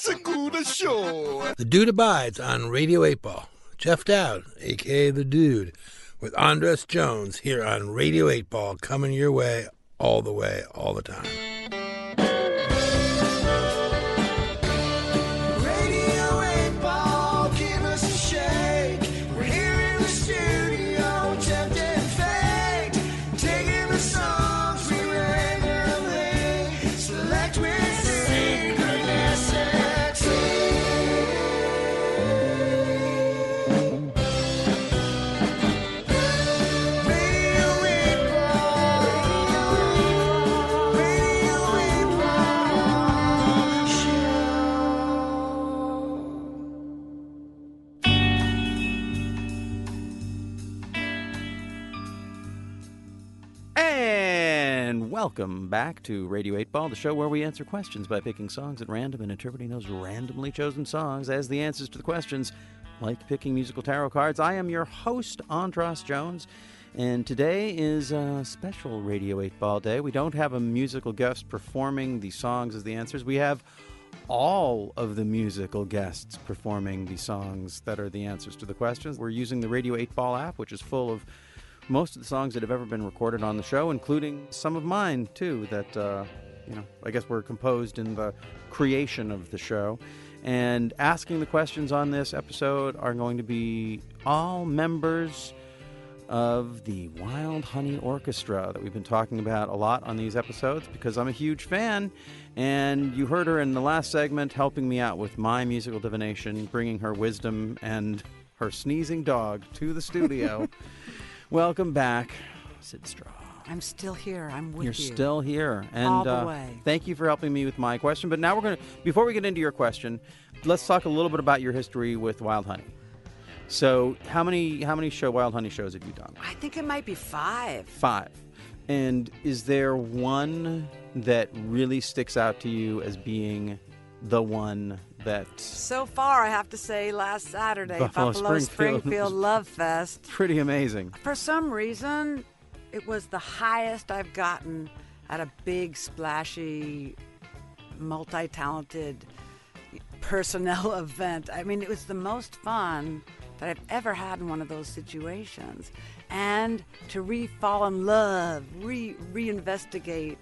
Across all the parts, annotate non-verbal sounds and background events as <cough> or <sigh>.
Show. The Dude Abides on Radio 8 Ball. Jeff Dowd, aka The Dude, with Andras Jones here on Radio 8 Ball, coming your way all the way, all the time. Welcome back to Radio 8 Ball, the show where we answer questions by picking songs at random and interpreting those randomly chosen songs as the answers to the questions, like picking musical tarot cards. I am your host, Andras Jones, and today is a special Radio 8 Ball day. We don't have a musical guest performing the songs as the answers. We have all of the musical guests performing the songs that are the answers to the questions. We're using the Radio 8 Ball app, which is full of most of the songs that have ever been recorded on the show, including some of mine too. That uh, you know, I guess were composed in the creation of the show. And asking the questions on this episode are going to be all members of the Wild Honey Orchestra that we've been talking about a lot on these episodes because I'm a huge fan. And you heard her in the last segment helping me out with my musical divination, bringing her wisdom and her sneezing dog to the studio. <laughs> Welcome back, Syd Straw. I'm still here. I'm with You're you. Are still here, and All the uh, way. thank you for helping me with my question. But now we're going to, before we get into your question, let's talk a little bit about your history with Wild Honey. So, how many how many show Wild Honey shows have you done? I think it might be five. Five. And is there one that really sticks out to you as being the one that So far, I have to say, last Saturday, Buffalo Buffalo, Springfield. Springfield, Love Fest. pretty amazing? For some reason, it was the highest I've gotten at a big, splashy, multi-talented personnel <laughs> event. I mean, it was the most fun that I've ever had in one of those situations. And to re-fall in love, re reinvestigate,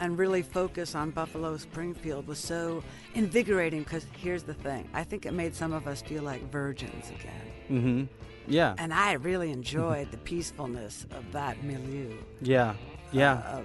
and really focus on Buffalo Springfield was so invigorating. Because here's the thing: I think it made some of us feel like virgins again. Mm-hmm. Yeah. And I really enjoyed the peacefulness of that milieu. Yeah. Yeah. Uh,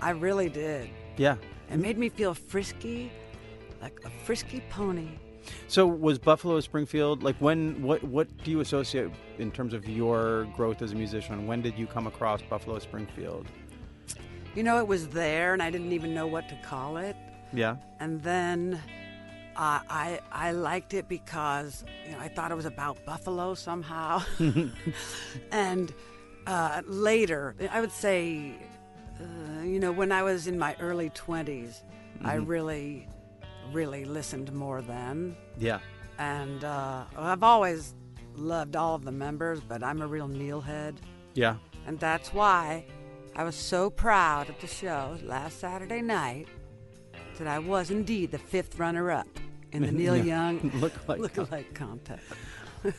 I really did. yeah. It made me feel frisky, like a frisky pony. So was Buffalo Springfield like when what what do you associate in terms of your growth as a musician? When did you come across Buffalo Springfield? You know, it was there, and I didn't even know what to call it. Yeah. And then uh, I I liked it because you know I thought it was about buffalo somehow. <laughs> <laughs> and uh, later, I would say, uh, you know, when I was in my early 20s, I really, really listened more then. Yeah. And uh, I've always loved all of the members, but I'm a real Neil head. Yeah. And that's why I was so proud at the show last Saturday night that I was indeed the fifth runner up in the <laughs> Neil. Young <laughs> Look-alike look-alike contest. <laughs>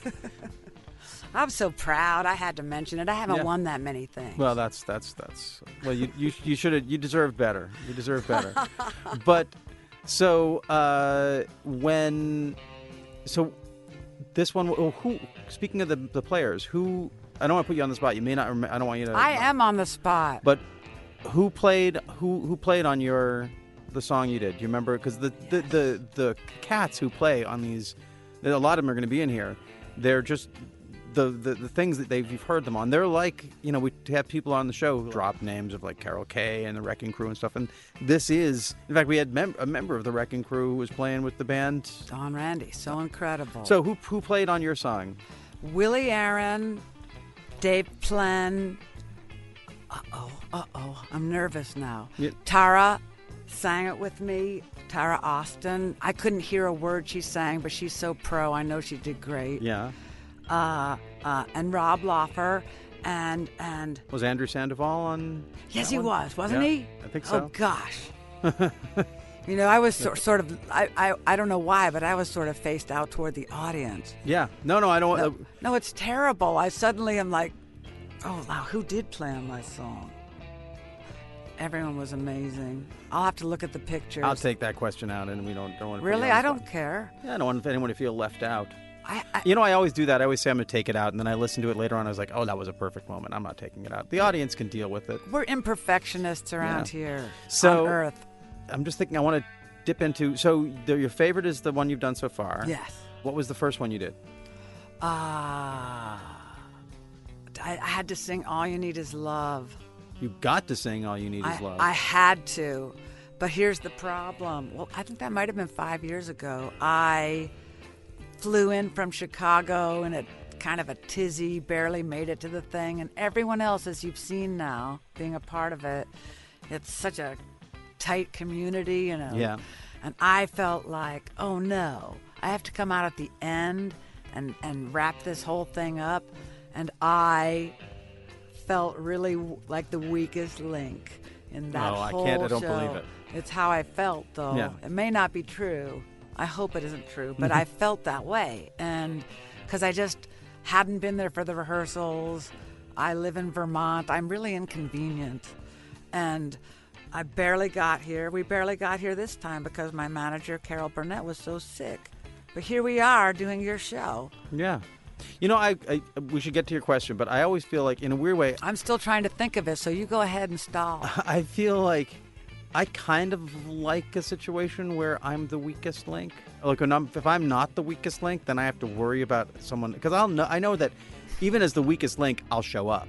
I'm so proud. I had to mention it. I haven't Yeah. won that many things. Well, that's that's that's well, you you you should have you deserve better. You deserve better. but so uh, when so this one oh, who speaking of the the players who I don't want to put you on the spot. You may not. Rem- I don't want you to. I am on the spot. But who played who who played on your the song you did? Do you remember? Because the, the the the cats who play on these, a lot of them are going to be in here. They're just the, the the things that they've you've heard them on. They're like you know we have people on the show who drop names of like Carol Kaye and the Wrecking Crew and stuff. And this is in fact we had mem- a member of the Wrecking Crew who was playing with the band. Don Randi, so incredible. So who who played on your song? Willie Aron, Dave plan. Uh oh, uh oh, I'm nervous now. Tara sang it with me. Tara Austin. I couldn't hear a word she sang, but she's so pro. I know she did great. Yeah, Uh, uh, and Rob Laufer, and and was Andrew Sandoval on? yes, he one? was, wasn't Yeah, he? I think so. Oh gosh. <laughs> You know, I was sor- sort of, I, I, I don't know why, but I was sort of faced out toward the audience. Yeah. No, no, I don't. No, uh, no, it's terrible. I suddenly am like, oh, wow, who did plan my song? Everyone was amazing. I'll have to look at the pictures. I'll take that question out, and we don't don't want to. Really? I don't care. Yeah, I don't want anyone to feel left out. I, I, You know, I always do that. I always say I'm going to take it out, and then I listen to it later on. I was like, oh, that was a perfect moment. I'm not taking it out. The audience can deal with it. we're imperfectionists around Yeah. here So- on Earth. I'm just thinking. I want to dip into. So the, your favorite is the one you've done so far. Yes. What was the first one you did? Ah. I, I had to sing All You Need Is Love. You got to sing "All You Need Is Love." I had to. But here's the problem. Well, I think that might have been five years ago. I flew in from Chicago in a kind of a tizzy, barely made it to the thing. And everyone else, as you've seen now, being a part of it, it's such a tight community, you know. Yeah. And I felt like, oh no, I have to come out at the end and, and wrap this whole thing up. And I felt really like the weakest link in that Oh, I whole can't- I don't show. believe it. It's how I felt, though. Yeah. It may not be true. I hope it isn't true, but Mm-hmm. I felt that way, and because I just hadn't been there for the rehearsals. I live in Vermont. I'm really inconvenient, and I barely got here. We barely got here this time because my manager Carol Burnett was so sick. But here we are doing your show. yeah. You know, I, I we should get to your question, but I always feel like, in a weird way, I'm still trying to think of it, so you go ahead and stall. <laughs> I feel like I kind of like a situation where I'm the weakest link. Like when I'm, if I'm not the weakest link, then I have to worry about someone because I'll know I know that even as the weakest link, I'll show up.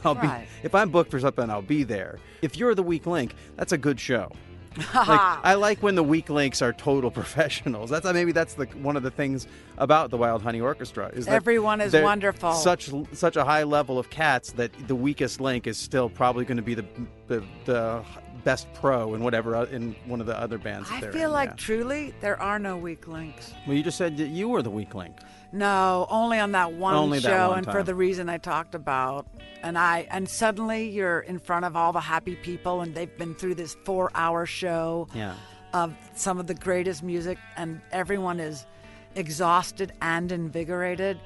<laughs> I'll Right. be if I'm booked for something, I'll be there. If you're the weak link, that's a good show. <laughs> like I like when the weak links are total <laughs> professionals. That's maybe that's the one of the things about the Wild Honey Orchestra is that Everyone is wonderful. Such such a high level of cats that the weakest link is still probably going to be the the, the best pro in whatever in one of the other bands. I feel in, like yeah. truly there are no weak links. well, you just said that you were the weak link. No, only on that one Only that show one and for the reason I talked about. And I and suddenly you're in front of all the happy people and they've been through this 4-hour show Yeah. of some of the greatest music and everyone is exhausted and invigorated.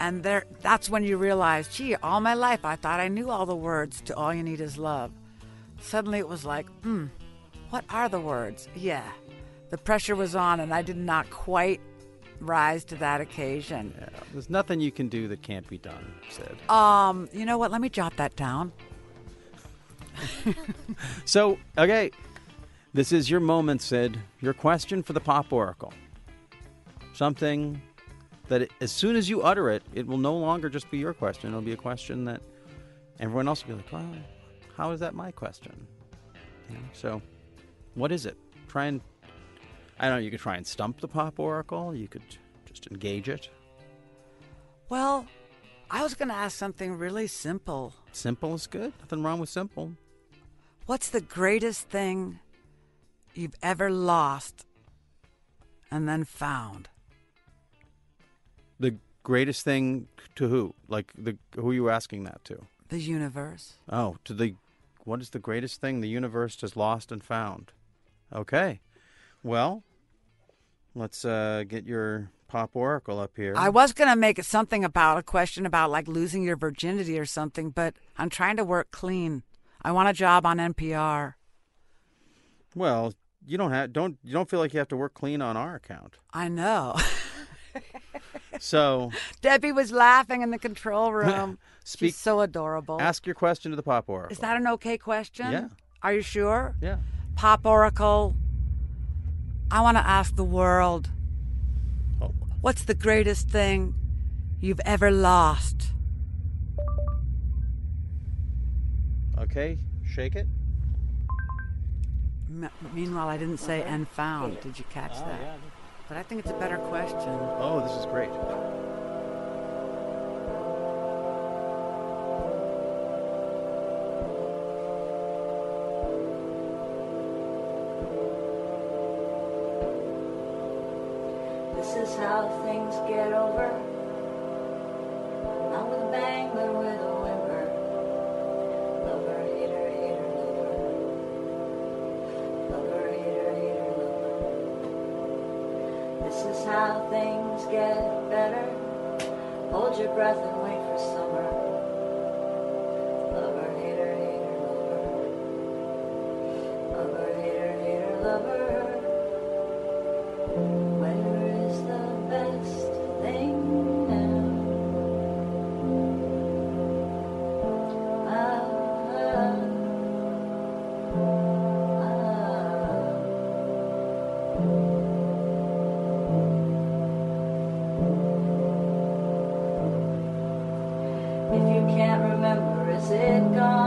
And there that's when you realize, gee, all my life I thought I knew all the words to All You Need Is Love. Suddenly it was like, hmm, what are the words? Yeah. The pressure was on and I did not quite rise to that occasion. Yeah. There's nothing you can do that can't be done. Syd. Um, you know what? Let me jot that down. <laughs> So, okay, this is your moment, Syd. Your question for the Pop Oracle. Something that it, as soon as you utter it, it will no longer just be your question. It'll be a question that everyone else will be like, well, how is that my question? You know, so, what is it? Try and, I don't know, you could try and stump the Pop Oracle. You could just engage it. Well, I was going to ask something really simple. Simple is good. Nothing wrong with simple. What's the greatest thing you've ever lost and then found? The greatest thing to who? Like, the who are you asking that to? The universe. Oh, to the what is the greatest thing the universe has lost and found? Okay. Well, let's uh, get your pop oracle up here. I was going to make something about a question about like losing your virginity or something, but I'm trying to work clean. I want a job on NPR. well, you don't have don't you don't feel like you have to work clean on our account. I know. <laughs> So, Debbie was laughing in the control room. <laughs> Speak- She's so adorable. ask your question to the pop oracle. Is that an okay question? Yeah. Are you sure? Yeah. Pop Oracle, I want to ask the world Oh, what's the greatest thing you've ever lost? okay. Shake it. M- meanwhile, I didn't say and found. Did you catch oh, that? But I think it's a better question. Oh, this is great. This is how things get over. Not with a bang, but with a whimper. Lover, hater, hater, lover. Lover, hater, hater, lover. This is how things get better. Hold your breath is it gone?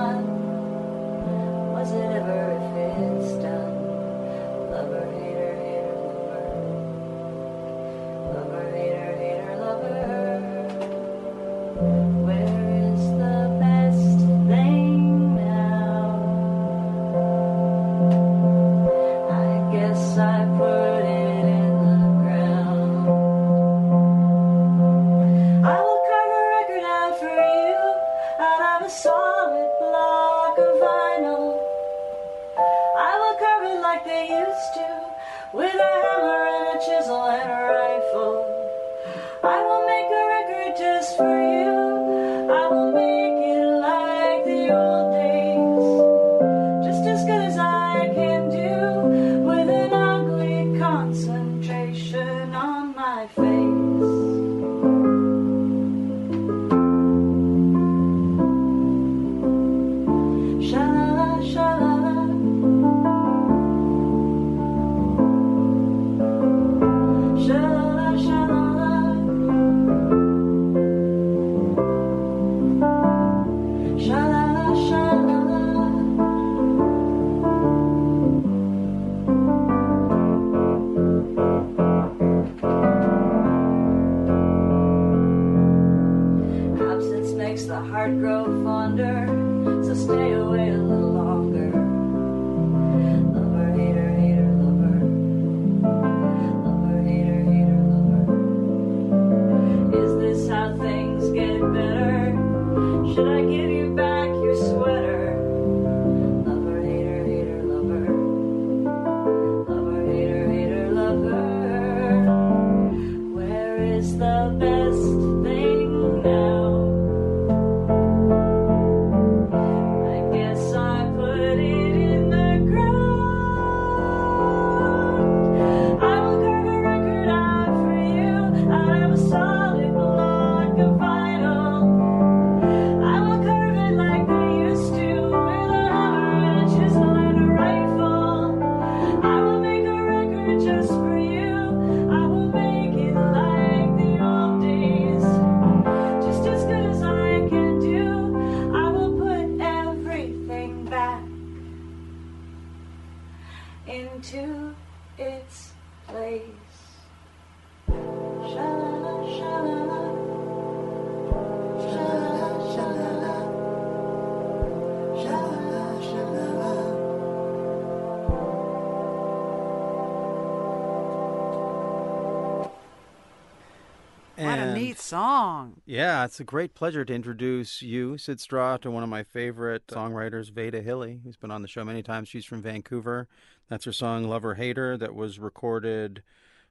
Yeah, it's a great pleasure to introduce you, Syd Straw, to one of my favorite songwriters, Veda Hille, who's been on the show many times. She's from Vancouver. That's her song Lover Hater that was recorded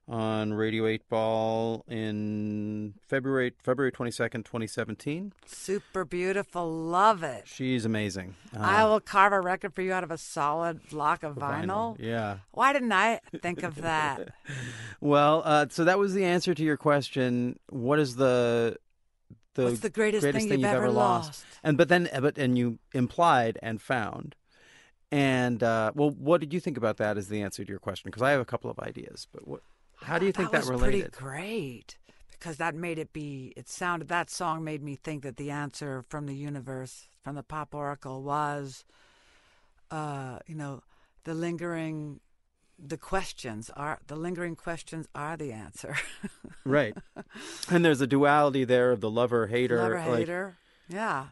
on Radio 8 Ball in February February 22nd, 2017. Super beautiful. Love it. She's amazing. Uh, I will carve a record for you out of a solid block of vinyl. Yeah. Why didn't I think of that? <laughs> Well, uh, so that was the answer to your question. What is the the What's the greatest thing you've ever lost? And but then but and you implied and found. And uh, well, what did you think about that as the answer to your question? Because I have a couple of ideas, but what? How do you think that, was related? pretty great because that made it be. It sounded that song made me think that the answer from the universe, from the pop oracle, was, uh, you know, the lingering, the questions are the lingering questions are the answer. <laughs> Right. and there's a duality there of the lover hater. Lover like, hater, yeah.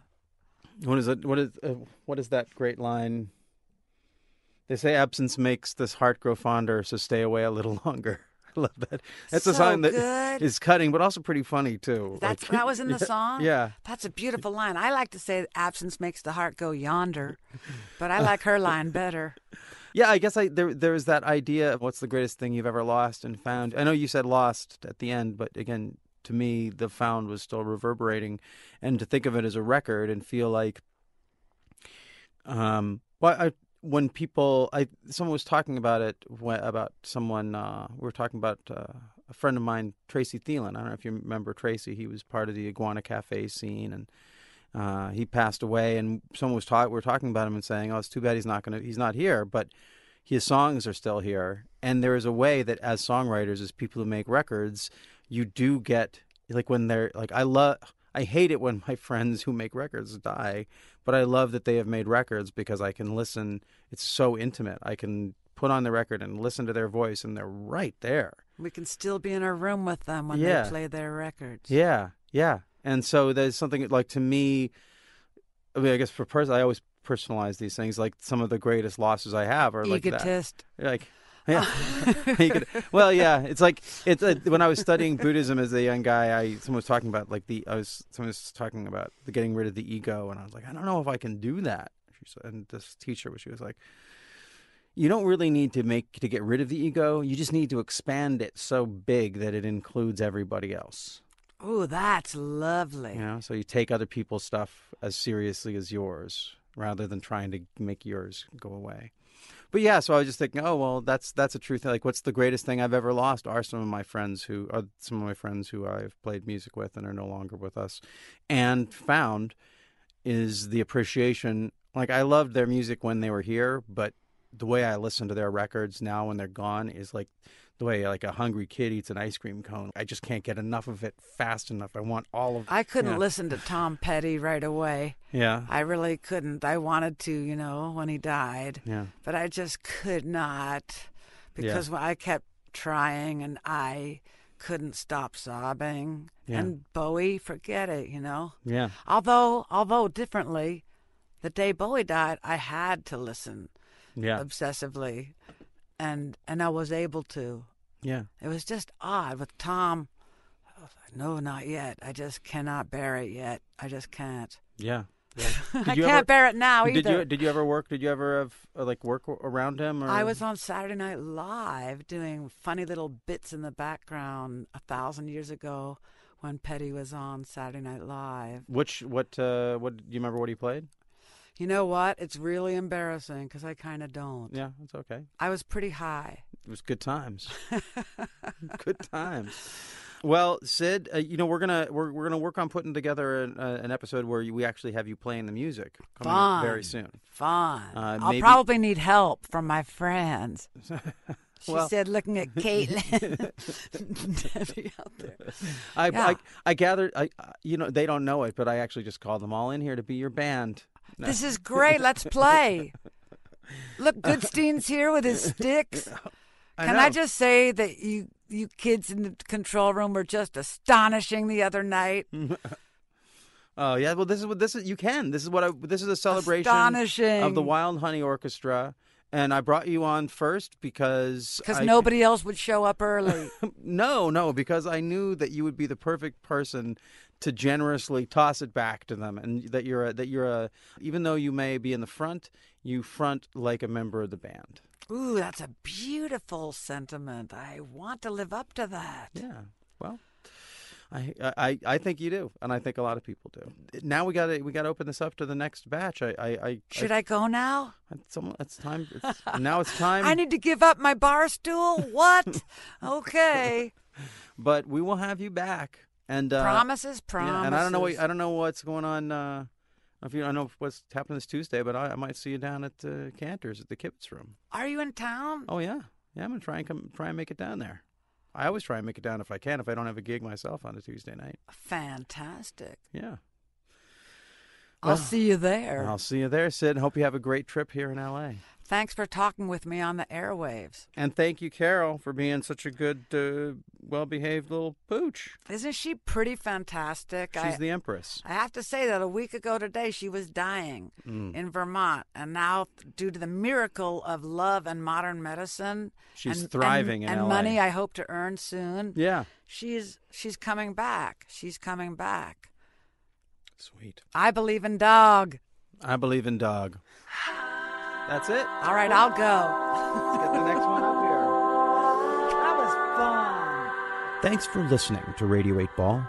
What is it? What is uh, what is that great line? They say absence makes this heart grow fonder, so stay away a little <laughs> longer. I love that. That's a So song that is good. cutting, but also pretty funny too. That's Like- that was in the <laughs> Yeah, song. Yeah. that's a beautiful line. I like to say absence makes the heart go yonder, but I like her line better. Yeah, I guess I there there's that idea of what's the greatest thing you've ever lost and found. I know you said lost at the end, but again, to me, the found was still reverberating, and to think of it as a record and feel like, um, well, I, when people, I someone was talking about it wh- about someone uh, we were talking about uh, a friend of mine, Tracy Thielen. I don't know if you remember Tracy. He was part of the Iguana Cafe scene and. Uh, he passed away, and someone was talking. We were talking about him and saying, "Oh, it's too bad he's not going to. He's not here, but his songs are still here." And there is a way that, as songwriters, as people who make records, you do get like when they're like, I love. I hate it when <laughs> my friends who make records die, but I love that they have made records because I can listen. It's so intimate. I can put on the record and listen to their voice, and they're right there. We can still be in a room with them when Yeah. they play their records. Yeah, yeah. And so there's something like to me. I mean, I guess for person, I always personalize these things. Like some of the greatest losses I have are like that. Egotist. Like, yeah. <laughs> Could- well, yeah. It's like it's uh, when I was studying Buddhism as a young guy. I someone was talking about like the I was someone was talking about the getting rid of the ego, and I was like, I don't know if I can do that. Said, and this teacher, she was like. You don't really need to make to get rid of the ego. You just need to expand it so big that it includes everybody else. Oh, that's lovely. You know, so you take other people's stuff as seriously as yours, rather than trying to make yours go away. But yeah, so I was just thinking, oh well, that's that's a true thing. Like, what's the greatest thing I've ever lost? Are some of my friends who are some of my friends who I've played music with and are no longer with us, and found is the appreciation. Like, I loved their music when they were here, but the way I listen to their records now when they're gone is like the way like a hungry kid eats an ice cream cone. I just can't get enough of it fast enough. I want all of. It. I couldn't Yeah. listen to Tom Petty right away. Yeah. I really couldn't. I wanted to, you know, when he died, Yeah. but I just could not because I kept trying and I couldn't stop sobbing. Yeah. And Bowie, forget it, you know. Yeah. Although, although differently, the day Bowie died, I had to listen Yeah. obsessively, and and I was able to. Yeah. It was just odd with Tom. Like, no, not yet. I just cannot bear it yet. I just can't. Yeah. <laughs> yeah. I you can't ever- bear it now Did either. you did you ever work? Did you ever have uh, like work around him? Or I was on Saturday Night Live doing funny little bits in the background a thousand years ago when Petty was on Saturday Night Live. Which what uh what do you remember what he played? You know what? It's really embarrassing because I kind of don't. Yeah, it's okay. I was pretty high. It was good times. <laughs> <laughs> good times. Well, Syd, uh, you know we're gonna we're, we're gonna work on putting together an, uh, an episode where you, we actually have you playing the music coming up very soon. Fun. Uh, I'll maybe- probably need help from my friends. <laughs> She Well- said, looking at Caitlin. Debbie out there. I, Yeah. I I gathered I uh, you know they don't know it, but I actually just called them all in here to be your band. No. This is great. Let's play. Look, <laughs> Goodstein's here with his sticks. <laughs> Can I just say that you you kids in the control room were just astonishing the other night. <laughs> Oh yeah, well this is what this is. You can. This is what I. This is a celebration Astonishing. of the Wild Honey Orchestra, and I brought you on first because Because I- nobody else would show up early. No, no, because I knew that you would be the perfect person to generously toss it back to them, and that you're a, that you're a. Even though you may be in the front, you front like a member of the band. Ooh, that's a beautiful sentiment. I want to live up to that. Yeah. Well. I, I I think you do, and I think a lot of people do. Now we got to we got to open this up to the next batch. I I, I Should I go now? It's, it's time. It's, now it's <laughs> time. I need to give up my bar stool? What? <laughs> okay. <laughs> but we will have you back. And uh, promises, yeah, promises. and I don't know. What, I don't know what's going on. Uh, if you, I don't know what's happening this Tuesday, but I, I might see you down at uh, Canter's at the Kibitz Room. Are you in town? Oh yeah, yeah. I'm gonna try and come try and make it down there. I always try and make it down if I can. If I don't have a gig myself on a Tuesday night. Fantastic. Yeah. I'll Well, see you there. I'll see you there, Syd. Hope you have a great trip here in L.A. Thanks for talking with me on the airwaves. And thank you, Carol, for being such a good, uh, well-behaved little pooch. Isn't she pretty fantastic? She's I, the Empress. I have to say that a week ago today she was dying Mm. in Vermont, and now due to the miracle of love and modern medicine, She's and, thriving and, in and money I hope to earn soon. Yeah. She's she's coming back. She's coming back. Sweet. I believe in dog. I believe in dog. That's it. All right, I'll go. Let's get the next one up here. That was fun. Thanks for listening to Radio 8 Ball.